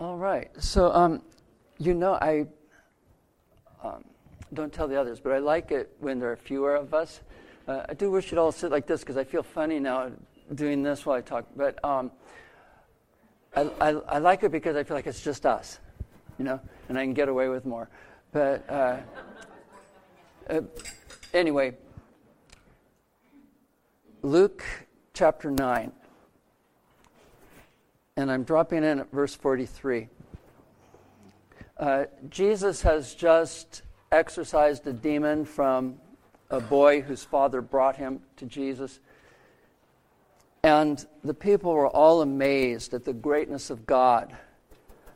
All right. So, um, you know, I um, don't tell the others, but I like it when there are fewer of us. Uh, I do wish you'd all sit like this because I feel funny now doing this while I talk. But um, I, I, I, like it because I feel like it's just us, you know, and I can get away with more. But uh, uh, anyway, Luke chapter 9. And I'm dropping in at verse 43. Uh, Jesus has just exorcised a demon from a boy whose father brought him to Jesus. And the people were all amazed at the greatness of God.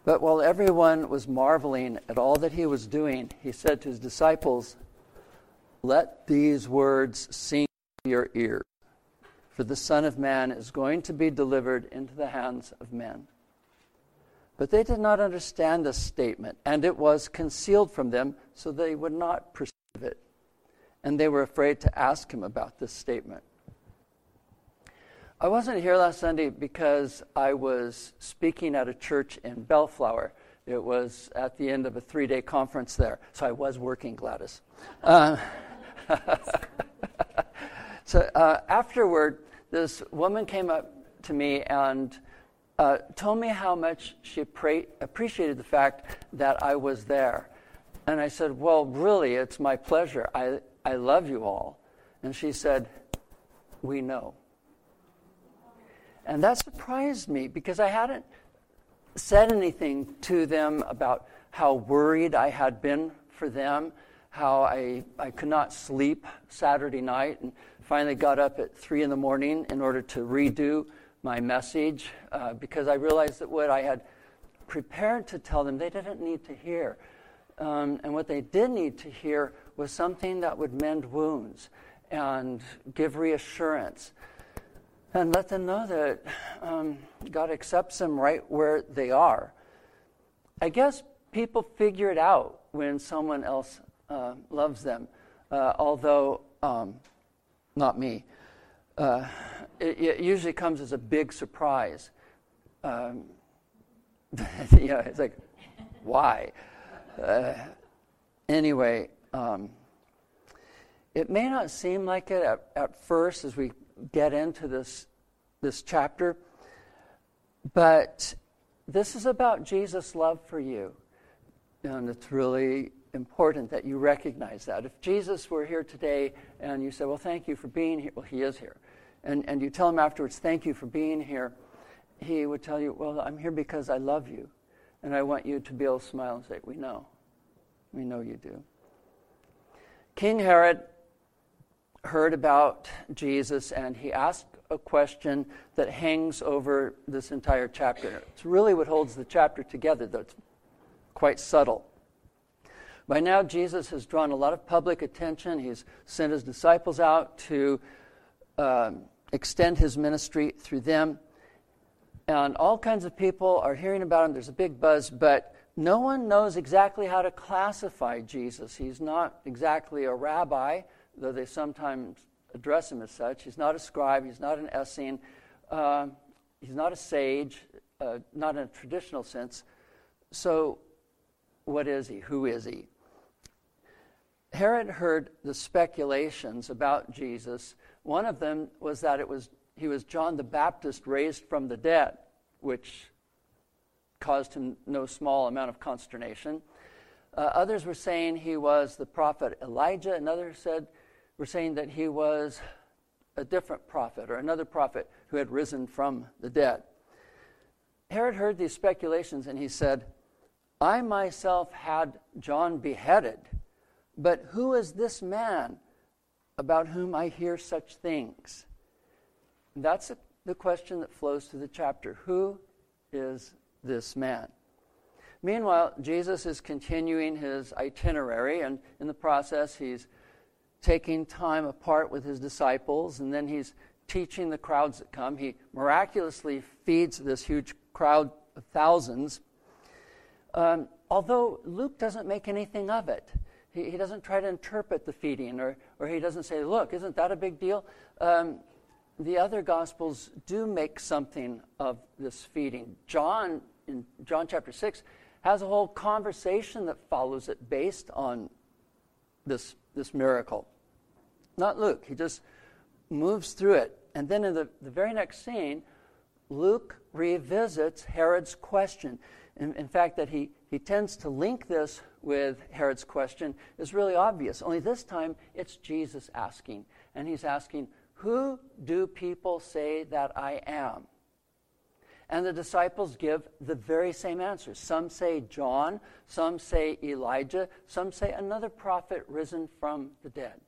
But while everyone was marveling at all that he was doing, he said to his disciples, Let these words sink to your ears, for the Son of Man is going to be delivered into the hands of men. But they did not understand this statement, and it was concealed from them, so they would not perceive it. And they were afraid to ask him about this statement. I wasn't here last Sunday because I was speaking at a church in Bellflower. It was at the end of a three day conference there. So I was working, Gladys. Uh, so uh, afterward, this woman came up to me and uh, told me how much she pra- appreciated the fact that I was there. And I said, Well, really, it's my pleasure. I, I love you all. And she said, We know. And that surprised me because I hadn't said anything to them about how worried I had been for them, how I, I could not sleep Saturday night, and finally got up at 3 in the morning in order to redo my message uh, because I realized that what I had prepared to tell them they didn't need to hear. Um, and what they did need to hear was something that would mend wounds and give reassurance and let them know that um, God accepts them right where they are. I guess people figure it out when someone else uh, loves them, uh, although um, not me. Uh, it, it, usually comes as a big surprise. Um, it's like, why? Uh, anyway, um, it may not seem like it at, at first as we get into this, this chapter, but this is about Jesus' love for you. And it's really important that you recognize that. If Jesus were here today and you said, Well, thank you for being here, well, he is here and, and you tell him afterwards, thank you for being here, he would tell you, well, I'm here because I love you. And I want you to be able to smile and say, we know. We know you do. King Herod heard about Jesus and he asked a question that hangs over this entire chapter. It's really what holds the chapter together, though it's quite subtle. By now, Jesus has drawn a lot of public attention. He's sent his disciples out to um, extend his ministry through them. And all kinds of people are hearing about him. There's a big buzz, but no one knows exactly how to classify Jesus. He's not exactly a rabbi, though they sometimes address him as such. He's not a scribe, he's not an Essene, uh, he's not a sage, uh, not in a traditional sense. So, what is he? Who is he? Herod heard the speculations about Jesus one of them was that it was, he was John the Baptist raised from the dead, which caused him no small amount of consternation. Uh, others were saying he was the prophet Elijah, and others said, were saying that he was a different prophet or another prophet who had risen from the dead. Herod heard these speculations and he said, I myself had John beheaded, but who is this man about whom I hear such things? That's a, the question that flows through the chapter. Who is this man? Meanwhile, Jesus is continuing his itinerary, and in the process, he's taking time apart with his disciples, and then he's teaching the crowds that come. He miraculously feeds this huge crowd of thousands. Um, although Luke doesn't make anything of it. He, he doesn't try to interpret the feeding, or, or he doesn't say, Look, isn't that a big deal? Um, the other Gospels do make something of this feeding. John, in John chapter 6, has a whole conversation that follows it based on this, this miracle. Not Luke. He just moves through it. And then in the, the very next scene, Luke revisits Herod's question. In, in, fact, that he, he tends to link this with Herod's question is really obvious. Only this time it's Jesus asking. And he's asking, Who do people say that I am? And the disciples give the very same answer. Some say John, some say Elijah, some say another prophet risen from the dead.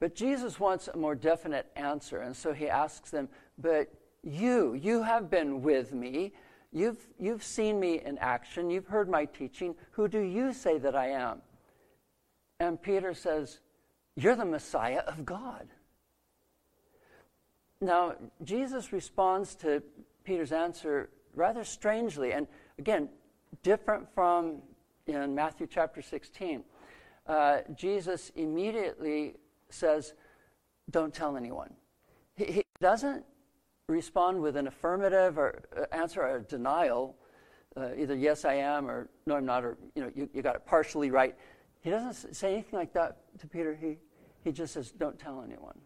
But Jesus wants a more definite answer, and so he asks them, But you, you have been with me. You've, you've seen me in action. You've heard my teaching. Who do you say that I am? And Peter says, You're the Messiah of God. Now, Jesus responds to Peter's answer rather strangely, and again, different from in Matthew chapter 16. Uh, Jesus immediately says, Don't tell anyone. He, he, doesn't respond with an affirmative or uh, answer or a denial, uh, either yes, I am, or no, I'm not, or you know, you, you got it partially right. He doesn't say anything like that to Peter. He, he just says, Don't tell anyone.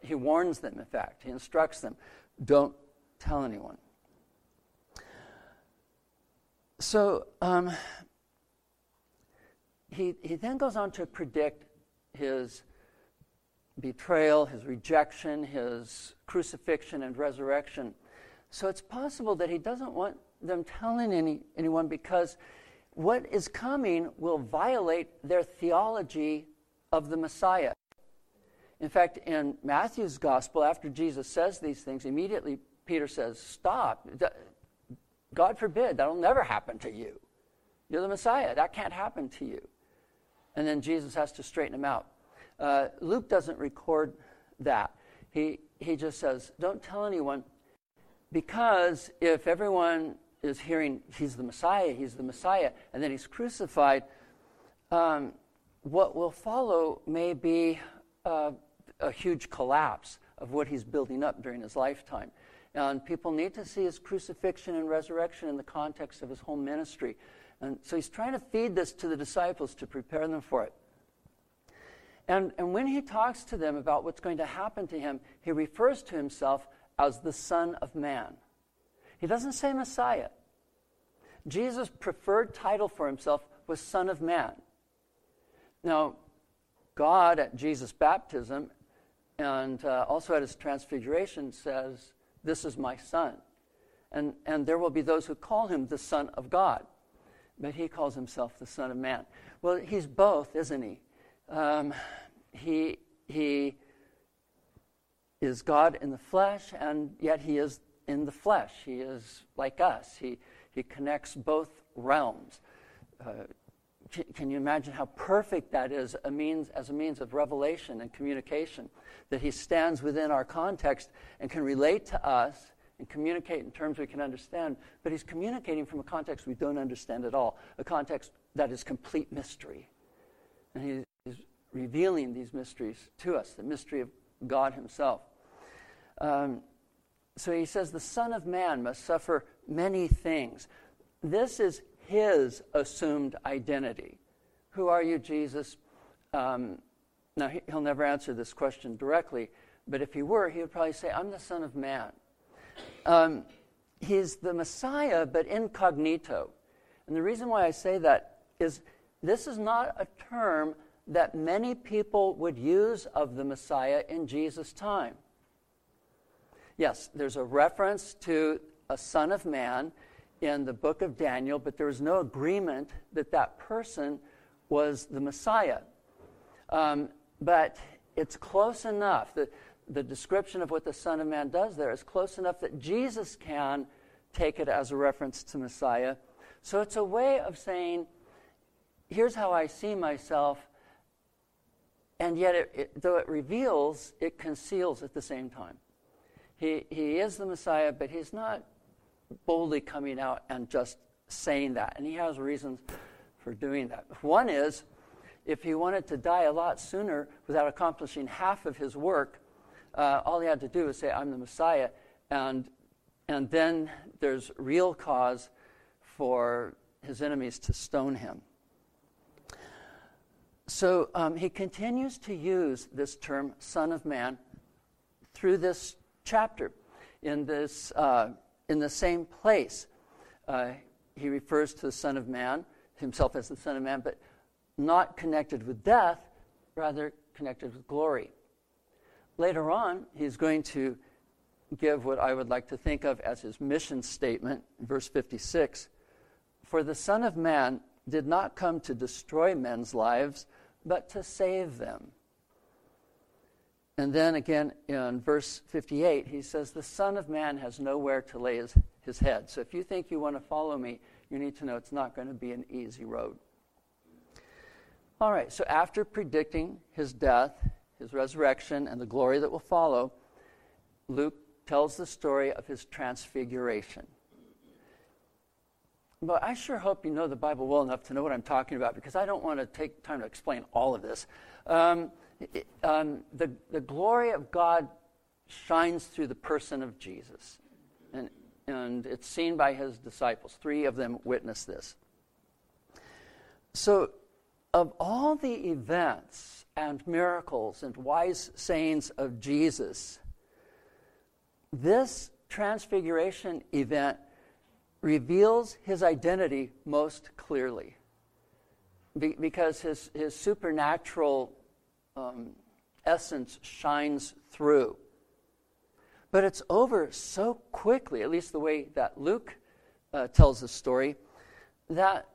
He warns them, in fact. He instructs them, Don't tell anyone. So um, he, he then goes on to predict his betrayal, his rejection, his crucifixion and resurrection. So it's possible that he doesn't want them telling any, anyone because what is coming will violate their theology of the Messiah. In fact, in Matthew's gospel, after Jesus says these things, immediately Peter says, Stop. God forbid, that'll never happen to you. You're the Messiah. That can't happen to you. And then Jesus has to straighten him out. Uh, Luke doesn't record that. He, he just says, Don't tell anyone, because if everyone is hearing he's the Messiah, he's the Messiah, and then he's crucified, um, what will follow may be uh, a huge collapse of what he's building up during his lifetime. And people need to see his crucifixion and resurrection in the context of his whole ministry. And so he's trying to feed this to the disciples to prepare them for it. And, and when he talks to them about what's going to happen to him, he refers to himself as the Son of Man. He doesn't say Messiah. Jesus' preferred title for himself was Son of Man. Now, God at Jesus' baptism and uh, also at his transfiguration says, This is my Son. And, and there will be those who call him the Son of God, but he calls himself the Son of Man. Well, he's both, isn't he? Um, he, he is God in the flesh, and yet he is in the flesh. He is like us. He, he connects both realms. Uh, can, can, you imagine how perfect that is a means, as a means of revelation and communication? That he stands within our context and can relate to us and communicate in terms we can understand, but he's communicating from a context we don't understand at all, a context that is complete mystery. And he, revealing these mysteries to us, the mystery of God Himself. Um, so he says, The Son of Man must suffer many things. This is His assumed identity. Who are you, Jesus? Um, now, he, will never answer this question directly, but if he were, he would probably say, I'm the Son of Man. Um, he's the Messiah, but incognito. And the reason why I say that is this is not a term that many people would use of the Messiah in Jesus' time. Yes, there's a reference to a son of man in the book of Daniel, but there was no agreement that that person was the Messiah. Um, but it's close enough. The, the description of what the Son of Man does there is close enough that Jesus can take it as a reference to Messiah. So it's a way of saying, here's how I see myself and yet, it, it, though it reveals, it conceals at the same time. He, he is the Messiah, but he's not boldly coming out and just saying that. And he has reasons for doing that. One is if he wanted to die a lot sooner without accomplishing half of his work, uh, all he had to do was say, I'm the Messiah. And, and then there's real cause for his enemies to stone him. So um, he continues to use this term, Son of Man, through this chapter in, this, uh, in the same place. Uh, he refers to the Son of Man, himself as the Son of Man, but not connected with death, rather connected with glory. Later on, he's going to give what I would like to think of as his mission statement, verse 56 For the Son of Man did not come to destroy men's lives, but to save them. And then again in verse 58, he says, The Son of Man has nowhere to lay his, his head. So if you think you want to follow me, you need to know it's not going to be an easy road. All right, so after predicting his death, his resurrection, and the glory that will follow, Luke tells the story of his transfiguration. But I sure hope you know the Bible well enough to know what I'm talking about because I don't want to take time to explain all of this. Um, um, the, the glory of God shines through the person of Jesus. And, and it's seen by his disciples. Three of them witness this. So, of all the events and miracles and wise sayings of Jesus, this transfiguration event reveals his identity most clearly Be- because his, his supernatural um, essence shines through. But it's over so quickly, at least the way that Luke uh, tells the story, that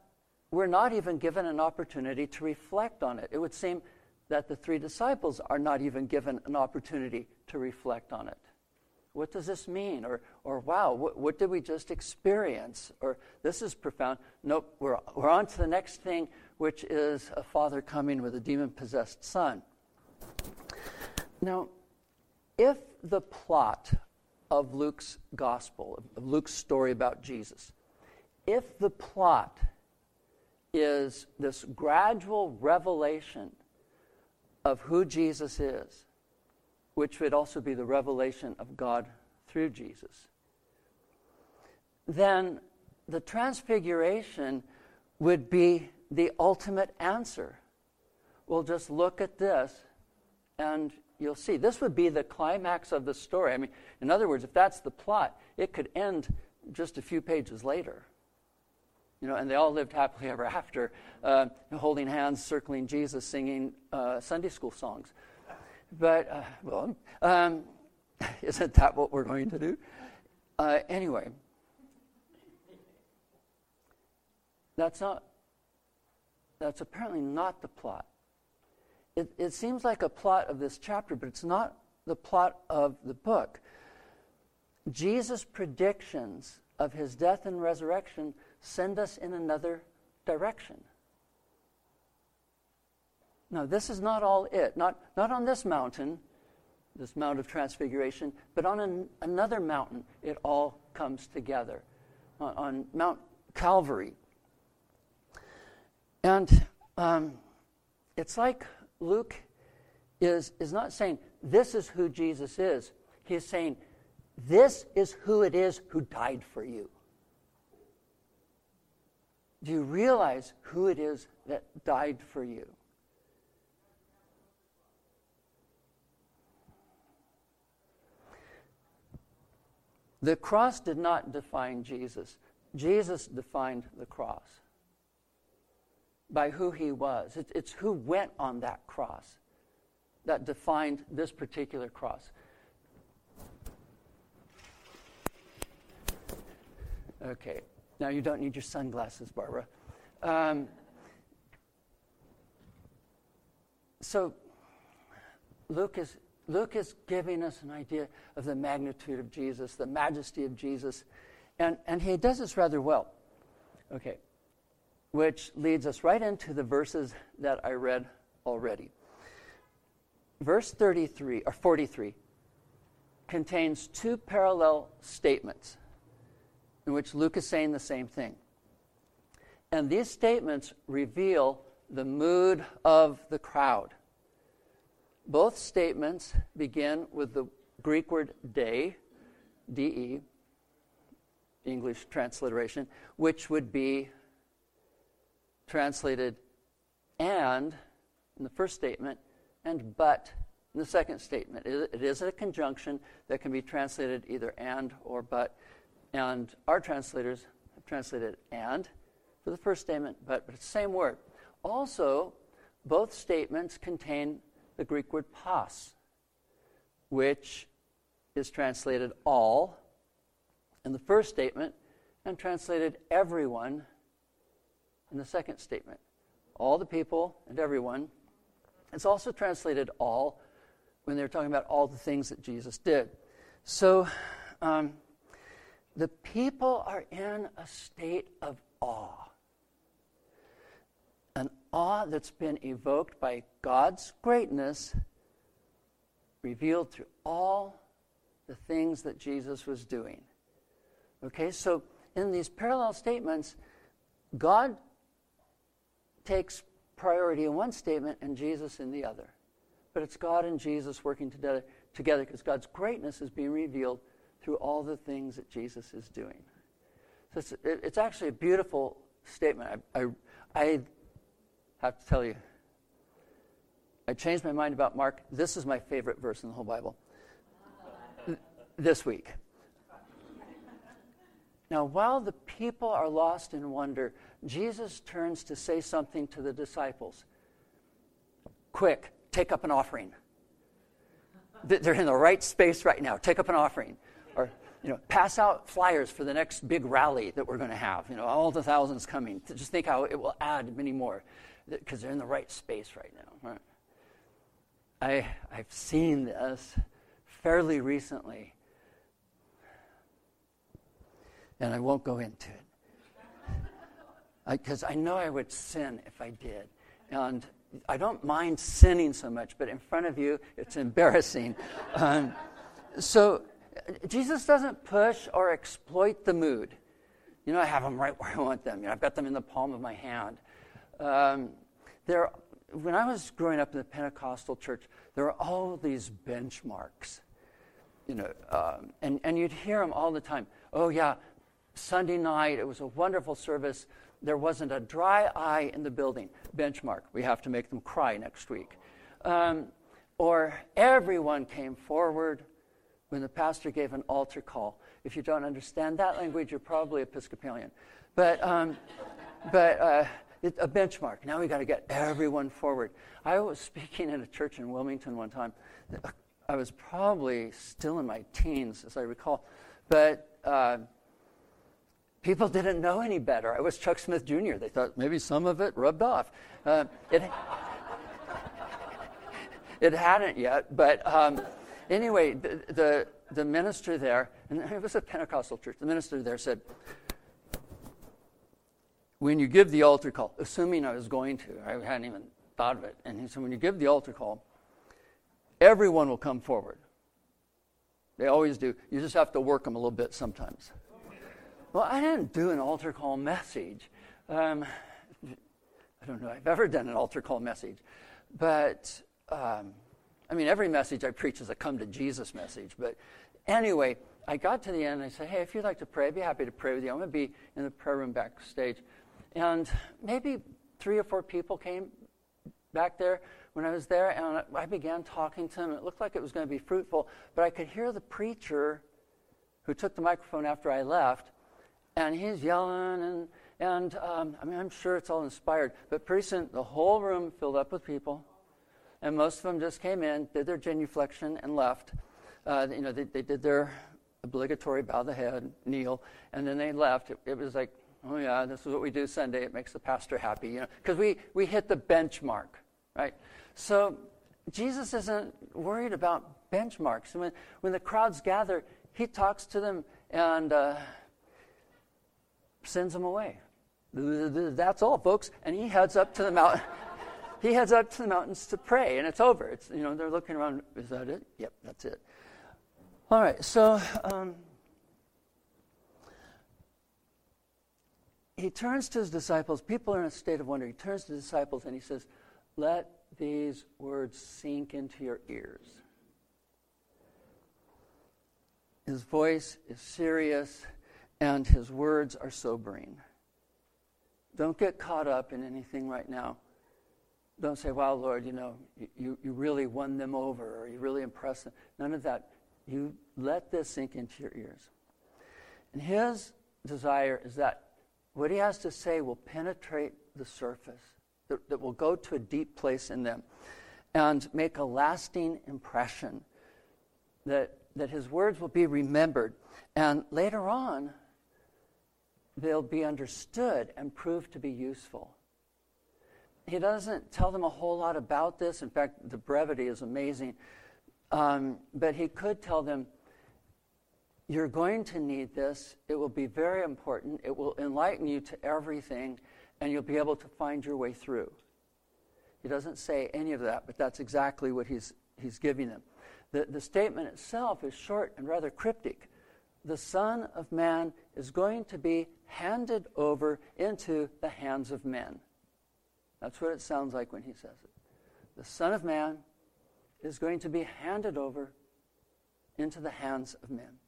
we're not even given an opportunity to reflect on it. It would seem that the three disciples are not even given an opportunity to reflect on it. What does this mean? Or, or wow, what, what did we just experience? Or this is profound. Nope, we're, we're on to the next thing, which is a father coming with a demon possessed son. Now, if the plot of Luke's gospel, of Luke's story about Jesus, if the plot is this gradual revelation of who Jesus is, which would also be the revelation of God through Jesus, then the transfiguration would be the ultimate answer. We'll just look at this and you'll see. This would be the climax of the story. I mean, in other words, if that's the plot, it could end just a few pages later. You know, and they all lived happily ever after, uh, holding hands, circling Jesus, singing uh, Sunday school songs. But, uh, well, um, isn't that what we're going to do? Uh, anyway, that's not, that's apparently not the plot it, it seems like a plot of this chapter, but it's not the plot of the book. Jesus' predictions of his death and resurrection send us in another direction. Now, this is not all it, not, not on this mountain, this Mount of Transfiguration, but on an, another mountain, it all comes together. On, on Mount Calvary. And um, it's like Luke is, is not saying this is who Jesus is. He's saying this is who it is who died for you. Do you realize who it is that died for you? The cross did not define Jesus. Jesus defined the cross by who he was. It, it's who went on that cross that defined this particular cross. Okay, now you don't need your sunglasses, Barbara. Um, so, Luke is, Luke is giving us an idea of the magnitude of Jesus, the majesty of Jesus, and, and he does this rather well. Okay, which leads us right into the verses that I read already. Verse 33 or 43 contains two parallel statements in which Luke is saying the same thing. And these statements reveal the mood of the crowd. Both statements begin with the Greek word de, de, English transliteration, which would be translated and in the first statement and but in the second statement. It is a conjunction that can be translated either and or but. And our translators have translated and for the first statement, but, but it's the same word. Also, both statements contain the Greek word pas, which is translated all in the first statement and translated everyone in the second statement. All the people and everyone. It's also translated all when they're talking about all the things that Jesus did. So um, the people are in a state of awe. Awe that's been evoked by God's greatness, revealed through all the things that Jesus was doing. Okay, so in these parallel statements, God takes priority in one statement and Jesus in the other but it's God and Jesus working together together because God's greatness is being revealed through all the things that Jesus is doing. So it's, it, it's actually a beautiful statement. I, I, I have to tell you, I changed my mind about Mark. This is my favorite verse in the whole Bible. this week. Now, while the people are lost in wonder, Jesus turns to say something to the disciples. Quick, take up an offering. They're in the right space right now. Take up an offering. Or, you know, pass out flyers for the next big rally that we're going to have. You know, all the thousands coming. Just think how it will add many more because they're in the right space right now. Right? I, I've seen this fairly recently, and I won't go into it because I, I know I would sin if I did. And I don't mind sinning so much, but in front of you, it's embarrassing. Um, so Jesus doesn't push or exploit the mood. You know, I have them right where I want them. You know, I've got them in the palm of my hand. Um, there, when I was growing up in the Pentecostal church, there were all these benchmarks. You know, um, and, and you'd hear them all the time. Oh, yeah, Sunday night, it was a wonderful service there wasn't a dry eye in the building. Benchmark. We have to make them cry next week. Um, or everyone came forward when the pastor gave an altar call. If you don't understand that language, you're probably Episcopalian. But, um, but uh, a benchmark. Now we got to get everyone forward. I was speaking at a church in Wilmington one time. I was probably still in my teens, as I recall. But uh, People didn't know any better. I was Chuck Smith Jr. They thought maybe some of it rubbed off. Uh, it, it hadn't yet, but um, anyway, the, the, the minister there, and it was a Pentecostal church, the minister there said, when you give the altar call, assuming I was going to, I hadn't even thought of it, and he said, when you give the altar call, everyone will come forward. They always do. You just have to work them a little bit sometimes. Well, I didn't do an altar call message. Um, I don't know I've ever done an altar call message. But, um, I mean, every message I preach is a come to Jesus message. But anyway, I got to the end and I said, hey, if you'd like to pray, I'd be happy to pray with you. I'm going to be in the prayer room backstage. And maybe three or four people came back there when I was there, and I began talking to them. It looked like it was going to be fruitful, but I could hear the preacher who took the microphone after I left and he's yelling and and um, I mean I'm sure it's all inspired, but pretty soon the whole room filled up with people, and most of them just came in, did their genuflection, and left. Uh, you know, they, they did their obligatory bow the head, kneel, and then they left. It, it was like, oh yeah, this is what we do Sunday. It makes the pastor happy, you know, because we we hit the benchmark, right? So Jesus isn't worried about benchmarks. When when the crowds gather, he talks to them and. Uh, sends them away. That's all, folks. And he heads up to the mountain. he heads up to the mountains to pray, and it's over. It's you know they're looking around. Is that it? Yep, that's it. All right. So um, he turns to his disciples. People are in a state of wonder. He turns to the disciples and he says, "Let these words sink into your ears. His voice is serious and his words are sobering. Don't get caught up in anything right now. Don't say, wow, Lord, you know, you, you really won them over or you really impressed them. None of that. You let this sink into your ears. And his desire is that what he has to say will penetrate the surface, that, that will go to a deep place in them and make a lasting impression, that, that his words will be remembered. And later on, they'll be understood and prove to be useful. He doesn't tell them a whole lot about this. In fact, the brevity is amazing. Um, but he could tell them, You're going to need this. It will be very important. It will enlighten you to everything, and you'll be able to find your way through. He doesn't say any of that, but that's exactly what he's, he's giving them. The, the statement itself is short and rather cryptic. The Son of Man is going to be handed over into the hands of men. That's what it sounds like when he says it. The Son of Man is going to be handed over into the hands of men.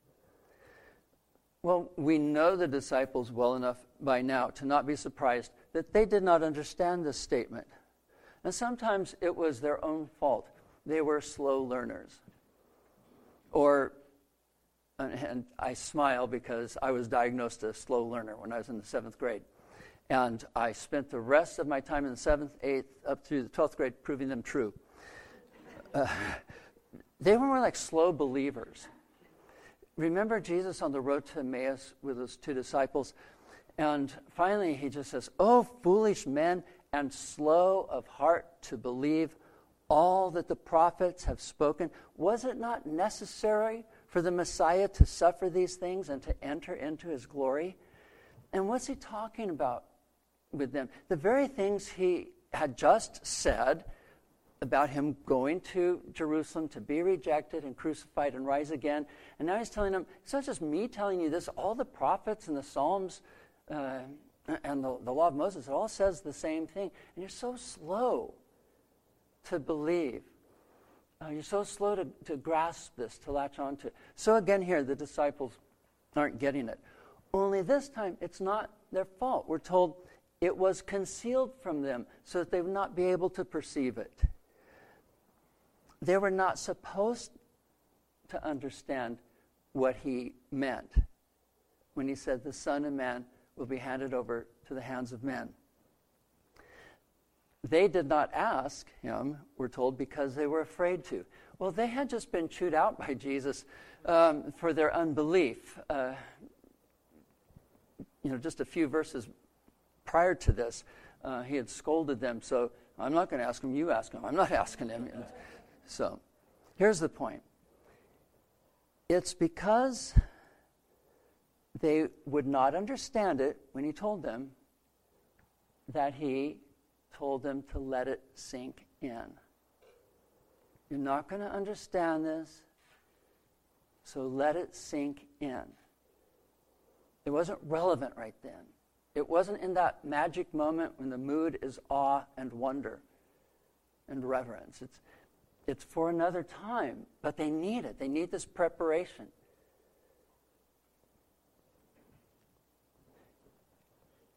Well, we know the disciples well enough by now to not be surprised that they did not understand this statement. And sometimes it was their own fault. They were slow learners. Or, and I smile because I was diagnosed a slow learner when I was in the seventh grade. And I spent the rest of my time in the seventh, eighth, up through the 12th grade proving them true. Uh, they were more like slow believers. Remember Jesus on the road to Emmaus with his two disciples? And finally, he just says, Oh, foolish men and slow of heart to believe all that the prophets have spoken. Was it not necessary for the Messiah to suffer these things and to enter into his glory? And what's he talking about? with them. The very things he had just said about him going to Jerusalem to be rejected and crucified and rise again. And now he's telling them, it's not just me telling you this, all the prophets and the Psalms uh, and the, the law of Moses, it all says the same thing. And you're so slow to believe. Uh, you're so slow to, to grasp this, to latch on to. So again, here, the disciples aren't getting it. Only this time, it's not their fault. We're told it was concealed from them so that they would not be able to perceive it. They were not supposed to understand what he meant when he said, The Son of Man will be handed over to the hands of men. They did not ask him, we're told, because they were afraid to. Well, they had just been chewed out by Jesus um, for their unbelief. Uh, you know, just a few verses prior to this, uh, he had scolded them. So I'm not going to ask him, you ask him. I'm not asking him. So here's the point it's because they would not understand it when he told them that he told them to let it sink in. You're not going to understand this, so let it sink in. It wasn't relevant right then. It wasn't in that magic moment when the mood is awe and wonder and reverence. It's, it's for another time, but they need it. They need this preparation.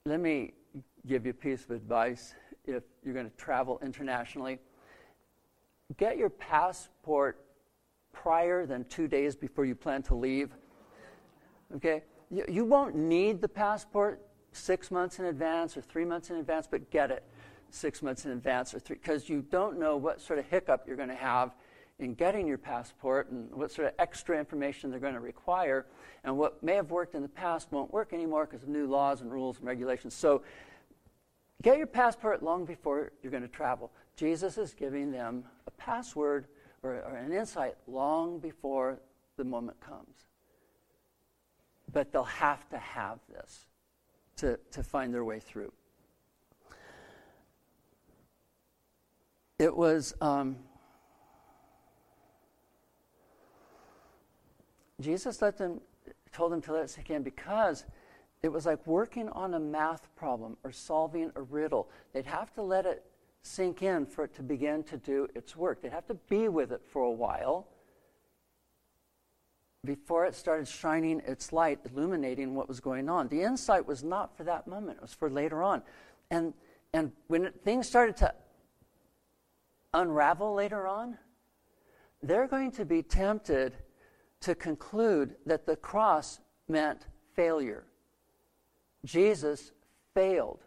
Let me give you a piece of advice if you're going to travel internationally. Get your passport prior than two days before you plan to leave. Okay? You, you won't need the passport six months in advance or three months in advance, but get it six months in advance or three, because you don't know what sort of hiccup you're going to have in getting your passport and what sort of extra information they're going to require. And what may have worked in the past won't work anymore because of new laws and rules and regulations. So get your passport long before you're going to travel. Jesus is giving them a password or, or an insight long before the moment comes. But they'll have to have this to, to find their way through. It was, um, Jesus let them, told them to let it sink in because it was like working on a math problem or solving a riddle. They'd have to let it sink in for it to begin to do its work. They'd have to be with it for a while before it started shining its light, illuminating what was going on. The insight was not for that moment, it was for later on. And, and when it, things started to unravel later on, they're going to be tempted to conclude that the cross meant failure. Jesus failed.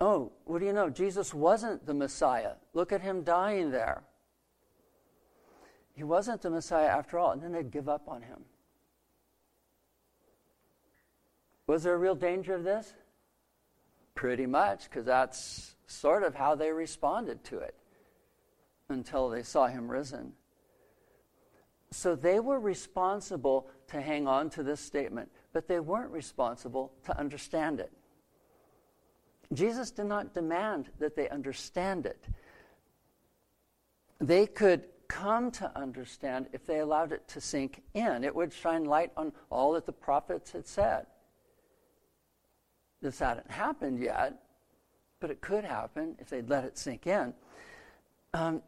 Oh, what do you know? Jesus wasn't the Messiah. Look at him dying there. He wasn't the Messiah after all, and then they'd give up on him. Was there a real danger of this? Pretty much, because that's sort of how they responded to it until they saw him risen. So they were responsible to hang on to this statement, but they weren't responsible to understand it. Jesus did not demand that they understand it. They could come to understand if they allowed it to sink in. It would shine light on all that the prophets had said. This hadn't happened yet, but it could happen if they'd let it sink in. Um,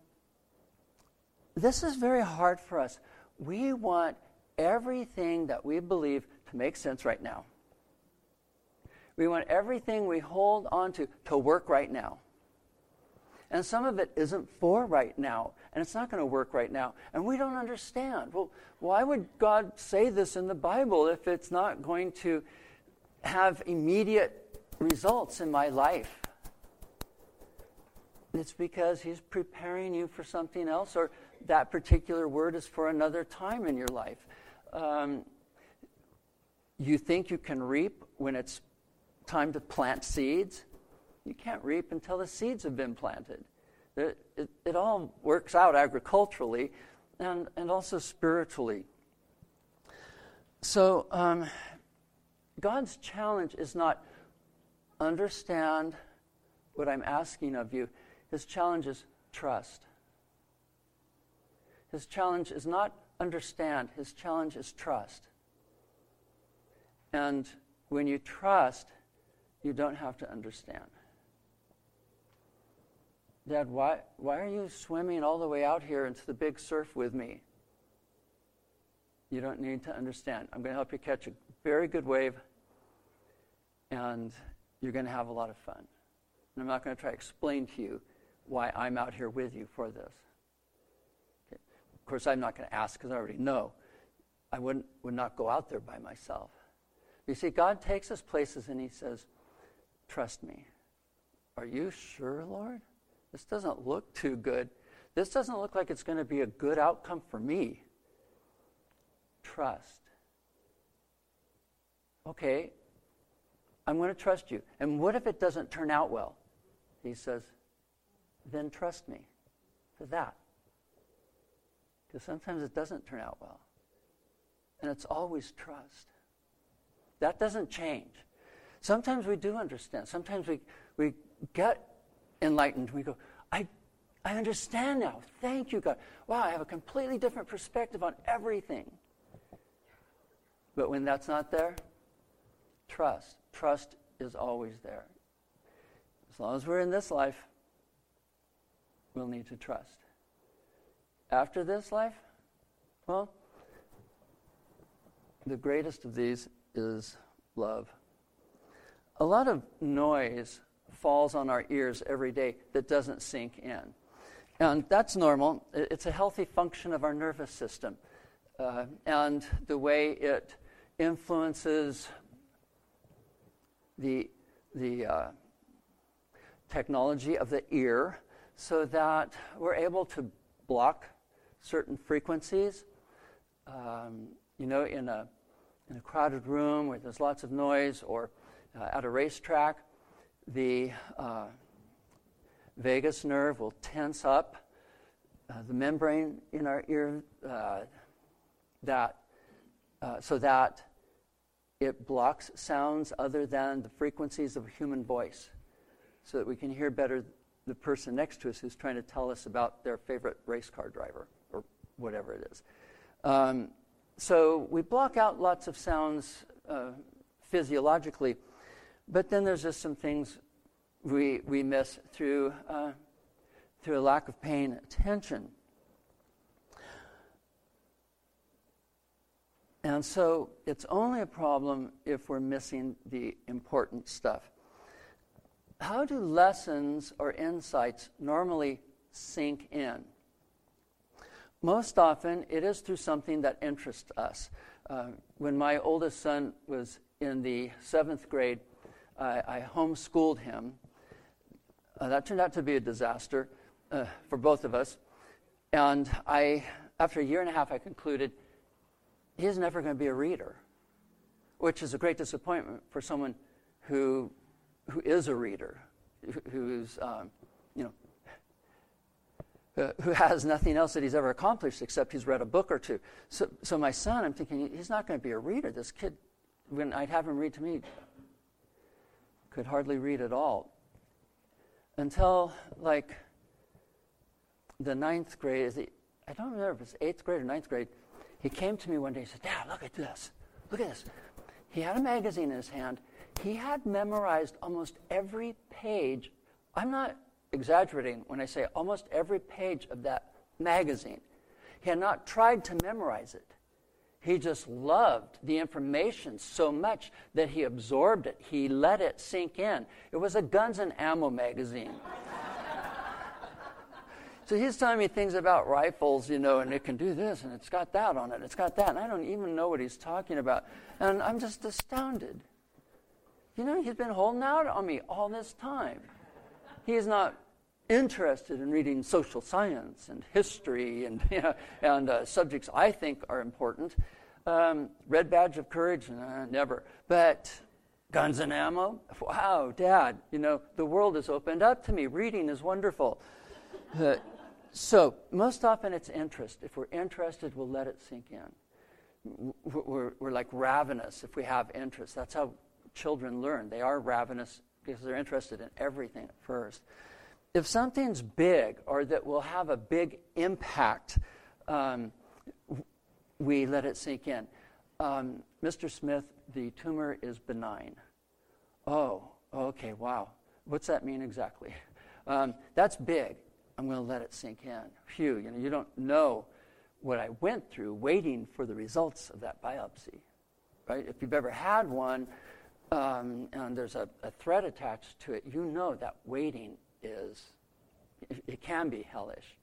this is very hard for us. We want everything that we believe to make sense right now. We want everything we hold on to to work right now. And some of it isn't for right now, and it's not going to work right now. And we don't understand. Well, why would God say this in the Bible if it's not going to have immediate results in my life? It's because He's preparing you for something else, or that particular word is for another time in your life. Um, you think you can reap when it's time to plant seeds? You can't reap until the seeds have been planted. It, it, it all works out agriculturally and, and also spiritually. So, um, God's challenge is not understand what I'm asking of you. His challenge is trust. His challenge is not understand, his challenge is trust. And when you trust, you don't have to understand. Dad, why, why are you swimming all the way out here into the big surf with me? You don't need to understand. I'm going to help you catch a very good wave, and you're going to have a lot of fun. And I'm not going to try to explain to you why I'm out here with you for this. Okay. Of course, I'm not going to ask because I already know. I wouldn't, would not go out there by myself. You see, God takes us places and He says, Trust me. Are you sure, Lord? This doesn't look too good. This doesn't look like it's going to be a good outcome for me. Trust. Okay, I'm going to trust you. And what if it doesn't turn out well? He says, then trust me for that. Because sometimes it doesn't turn out well. And it's always trust. That doesn't change. Sometimes we do understand. Sometimes we, we get enlightened. We go, I, I understand now. Thank you, God. Wow, I have a completely different perspective on everything. But when that's not there, trust. Trust is always there. As long as we're in this life, we'll need to trust. After this life, well, the greatest of these is love. A lot of noise falls on our ears every day that doesn't sink in. And that's normal. It's a healthy function of our nervous system. Uh, and the way it influences the, the uh, technology of the ear so that we're able to block certain frequencies. Um, you know, in a, in a crowded room where there's lots of noise or uh, at a racetrack, the uh, vagus nerve will tense up uh, the membrane in our ear uh, that uh, so that it blocks sounds other than the frequencies of a human voice so that we can hear better the person next to us who's trying to tell us about their favorite race car driver or whatever it is. Um, so we block out lots of sounds uh, physiologically but then there's just some things we, we miss through, uh, through a lack of paying attention. And so it's only a problem if we're missing the important stuff. How do lessons or insights normally sink in? Most often, it is through something that interests us. Uh, when my oldest son was in the seventh grade, I, I homeschooled him. Uh, that turned out to be a disaster uh, for both of us. And I, after a year and a half, I concluded he's never going to be a reader, which is a great disappointment for someone who, who is a reader, who's, um, you know, who has nothing else that he's ever accomplished except he's read a book or two. So, so my son, I'm thinking, he's not going to be a reader. This kid, when I'd have him read to me, could hardly read at all. Until like the ninth grade, I don't remember if it's eighth grade or ninth grade, he came to me one day and said, Dad, look at this. Look at this. He had a magazine in his hand. He had memorized almost every page. I'm not exaggerating when I say almost every page of that magazine. He had not tried to memorize it. He just loved the information so much that he absorbed it. He let it sink in. It was a guns and ammo magazine. So he's telling me things about rifles, you know, and it can do this, and it's got that on it, it's got that, and I don't even know what he's talking about. And I'm just astounded. You know, he's been holding out on me all this time. He's not interested in reading social science and history and, you know, and uh, subjects I think are important. Um, red badge of courage, uh, never. But guns and ammo, wow, Dad, you know, the world has opened up to me. Reading is wonderful. Uh, so, most often it's interest. If we're interested, we'll let it sink in. We're, we're like ravenous if we have interest. That's how children learn. They are ravenous because they're interested in everything at first. If something's big or that will have a big impact, um, we let it sink in. Um, Mr. Smith, the tumor is benign. Oh, okay, wow. What's that mean exactly? Um, that's big. I'm going to let it sink in. Phew, you know, you don't know what I went through waiting for the results of that biopsy, right? If you've ever had one um, and there's a, a threat attached to it, you know that waiting is, it, it can be hellish.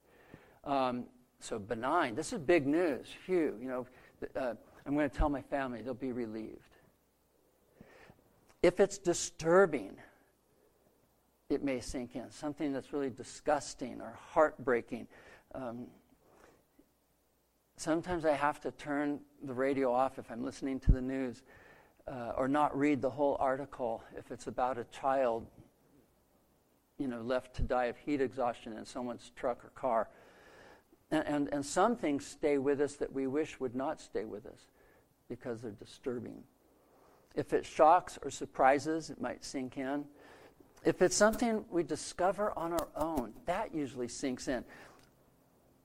Um, so benign. This is big news. Phew, you know, uh, I'm going to tell my family; they'll be relieved. If it's disturbing, it may sink in. Something that's really disgusting or heartbreaking. Um, sometimes I have to turn the radio off if I'm listening to the news uh, or not read the whole article if it's about a child you know, left to die of heat exhaustion in someone's truck or car. And, and, and some things stay with us that we wish would not stay with us because they're disturbing. If it shocks or surprises, it might sink in. If it's something we discover on our own, that usually sinks in.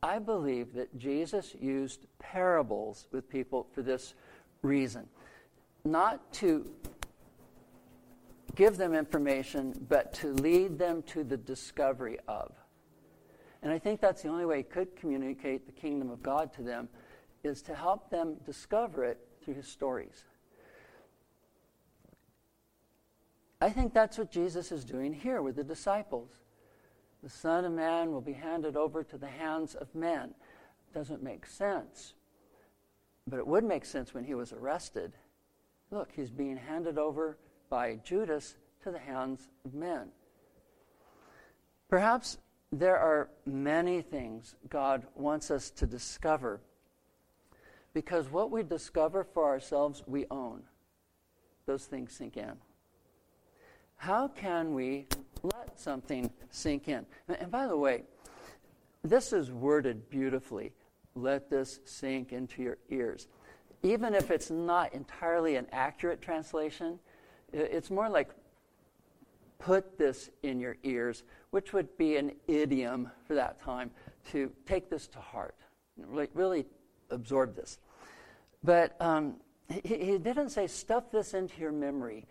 I believe that Jesus used parables with people for this reason. Not to give them information, but to lead them to the discovery of. And I think that's the only way he could communicate the kingdom of God to them is to help them discover it through his stories. I think that's what Jesus is doing here with the disciples. The Son of Man will be handed over to the hands of men. Doesn't make sense. But it would make sense when he was arrested. Look, he's being handed over by Judas to the hands of men. Perhaps there are many things God wants us to discover because what we discover for ourselves, we own. Those things sink in. How can we let something sink in? And by the way, this is worded beautifully. Let this sink into your ears. Even if it's not entirely an accurate translation, it's more like put this in your ears, which would be an idiom for that time to take this to heart, really, absorb this. But um, he, he didn't say stuff this into your memory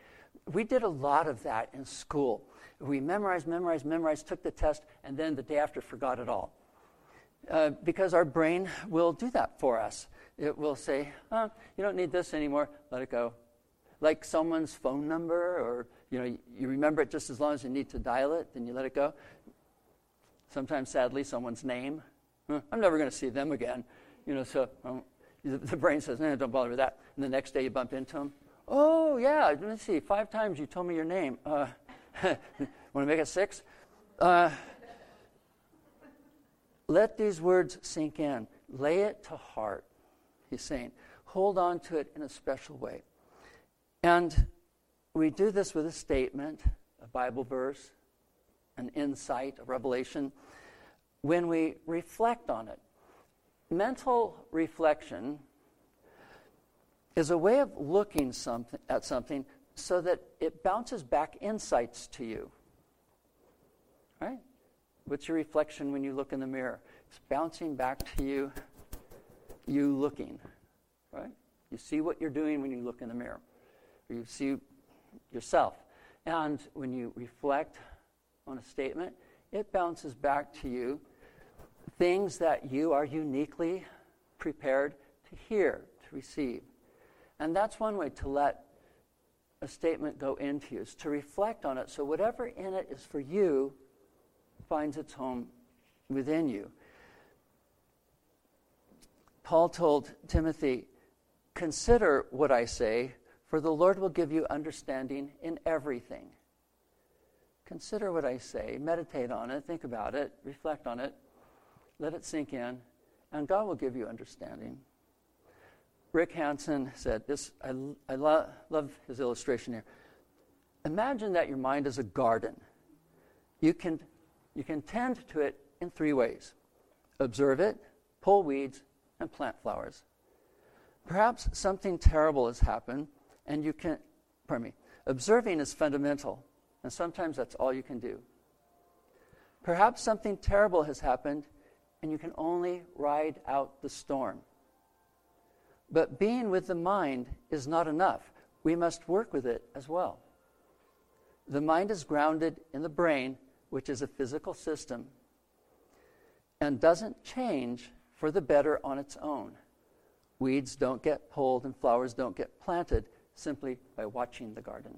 we did a lot of that in school. We memorized, memorized, memorized, took the test, and then the day after forgot it all. Uh, because our brain will do that for us. It will say, oh, you don't need this anymore, let it go. Like someone's phone number, or you know, you remember it just as long as you need to dial it, then you let it go. Sometimes, sadly, someone's name. I'm never going to see them again. You know, so um, the brain says, "No, don't bother with that." And the next day, you bump into them. Oh yeah, let me see. Five times you told me your name. Uh, Want to make it six? Uh, let these words sink in. Lay it to heart. He's saying, hold on to it in a special way. And we do this with a statement, a Bible verse, an insight, a revelation, when we reflect on it. Mental reflection is a way of looking something, at something so that it bounces back insights to you. Right? What's your reflection when you look in the mirror? It's bouncing back to you, you looking. Right? You see what you're doing when you look in the mirror. Or you see yourself. And when you reflect on a statement, it bounces back to you things that you are uniquely prepared to hear, to receive. And that's one way to let a statement go into you, is to reflect on it so whatever in it is for you finds its home within you. Paul told Timothy, Consider what I say, for the Lord will give you understanding in everything. Consider what I say, meditate on it, think about it, reflect on it, let it sink in, and God will give you understanding. Rick Hanson said this, I, I lo- love his illustration here. Imagine that your mind is a garden. You can, you can tend to it in three ways observe it, pull weeds, and plant flowers. Perhaps something terrible has happened, and you can, pardon me, observing is fundamental, and sometimes that's all you can do. Perhaps something terrible has happened, and you can only ride out the storm. But being with the mind is not enough. We must work with it as well. The mind is grounded in the brain, which is a physical system, and doesn't change for the better on its own. Weeds don't get pulled and flowers don't get planted simply by watching the garden.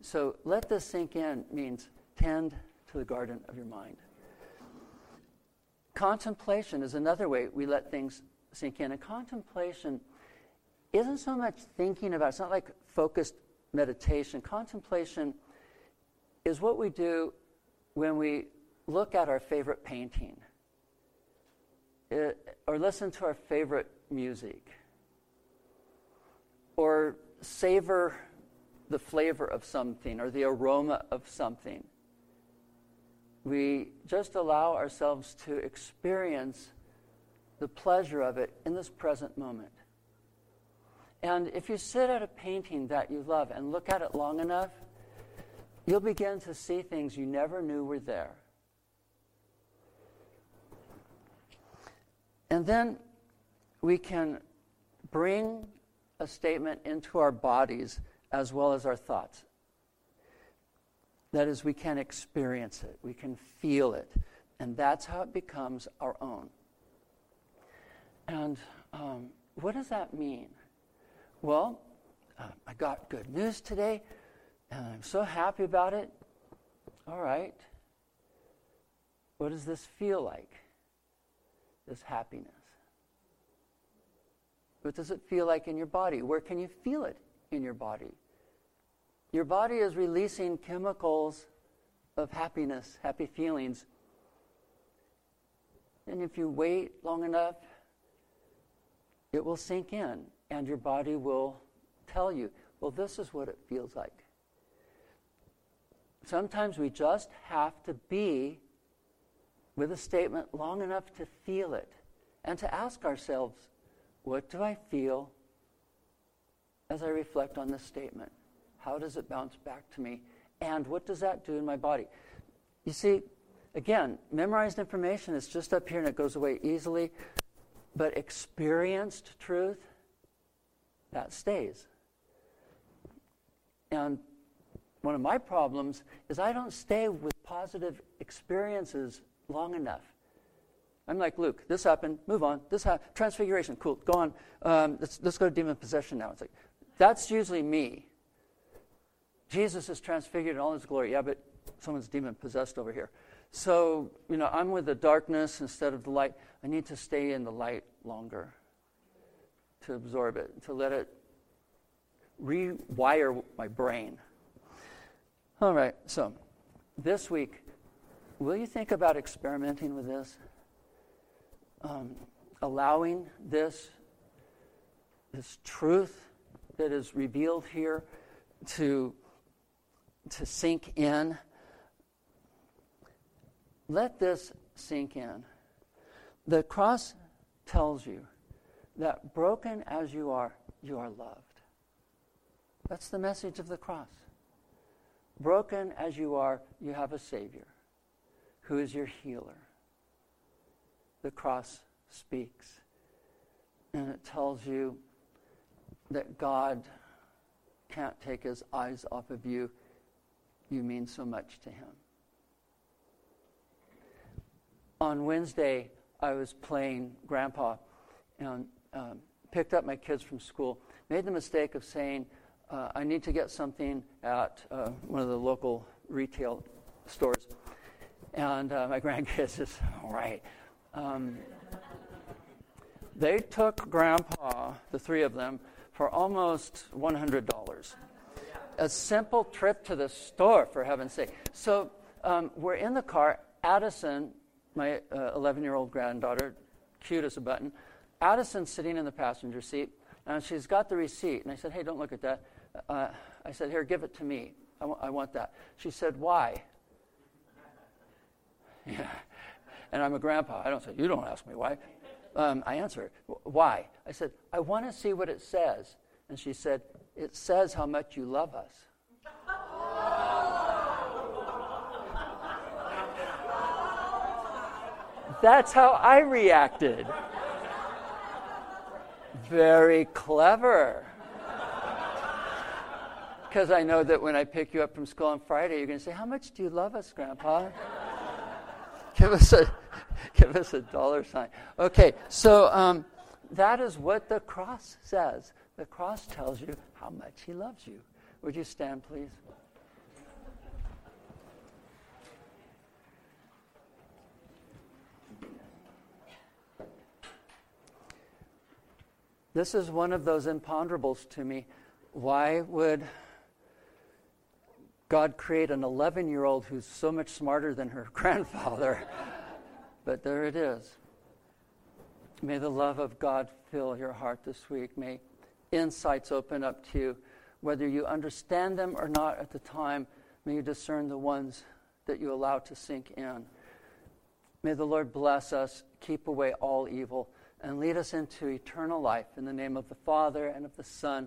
So let this sink in means tend to the garden of your mind. Contemplation is another way we let things sink in. And contemplation isn't so much thinking about, it's not like focused meditation. Contemplation is what we do when we look at our favorite painting Uh, or listen to our favorite music or savor the flavor of something or the aroma of something. We just allow ourselves to experience the pleasure of it in this present moment. And if you sit at a painting that you love and look at it long enough, you'll begin to see things you never knew were there. And then we can bring a statement into our bodies as well as our thoughts. That is, we can experience it, we can feel it, and that's how it becomes our own. And um, what does that mean? Well, uh, I got good news today, and I'm so happy about it. All right. What does this feel like? This happiness. What does it feel like in your body? Where can you feel it in your body? Your body is releasing chemicals of happiness, happy feelings. And if you wait long enough, it will sink in and your body will tell you, well, this is what it feels like. Sometimes we just have to be with a statement long enough to feel it and to ask ourselves, what do I feel as I reflect on this statement? How does it bounce back to me? And what does that do in my body? You see, again, memorized information is just up here and it goes away easily. But experienced truth, that stays. And one of my problems is I don't stay with positive experiences long enough. I'm like Luke. This happened. Move on. This ha- transfiguration. Cool. Go on. Um, let's let's go to demon possession now. It's like that's usually me. Jesus is transfigured in all his glory. Yeah, but someone's demon possessed over here. So you know, I'm with the darkness instead of the light. I need to stay in the light longer to absorb it, to let it rewire my brain. All right. So this week, will you think about experimenting with this? um, allowing this, this truth that is revealed here to, to sink in. Let this sink in. The cross tells you that broken as you are, you are loved. That's the message of the cross. Broken as you are, you have a Savior who is your healer the cross speaks. And it tells you that God can't take his eyes off of you. You mean so much to him. On Wednesday, I was playing grandpa and um, picked up my kids from school. Made the mistake of saying, uh, I need to get something at uh, one of the local retail stores. And uh, my grandkids says, all right, um, they took Grandpa, the three of them, for almost $100. A simple trip to the store, for heaven's sake. So um, we're in the car. Addison, my 11 uh, year old granddaughter, cute as a button, Addison's sitting in the passenger seat, and she's got the receipt. And I said, Hey, don't look at that. Uh, I said, Here, give it to me. I, w- I want that. She said, Why? Yeah and I'm a grandpa. I don't say, You don't ask me why. Um, I answer, Why? I said, I want to see what it says. And she said, It says how much you love us. That's how I reacted. Very clever. Because I know that when I pick you up from school on Friday, you're going to say, How much do you love us, Grandpa? Give us a give us a dollar sign. Okay, so um, that is what the cross says. The cross tells you how much He loves you. Would you stand, please? This is one of those imponderables to me. Why would God create an 11 year old who's so much smarter than her grandfather. but there it is. May the love of God fill your heart this week. May insights open up to you. Whether you understand them or not at the time, may you discern the ones that you allow to sink in. May the Lord bless us, keep away all evil, and lead us into eternal life in the name of the Father and of the Son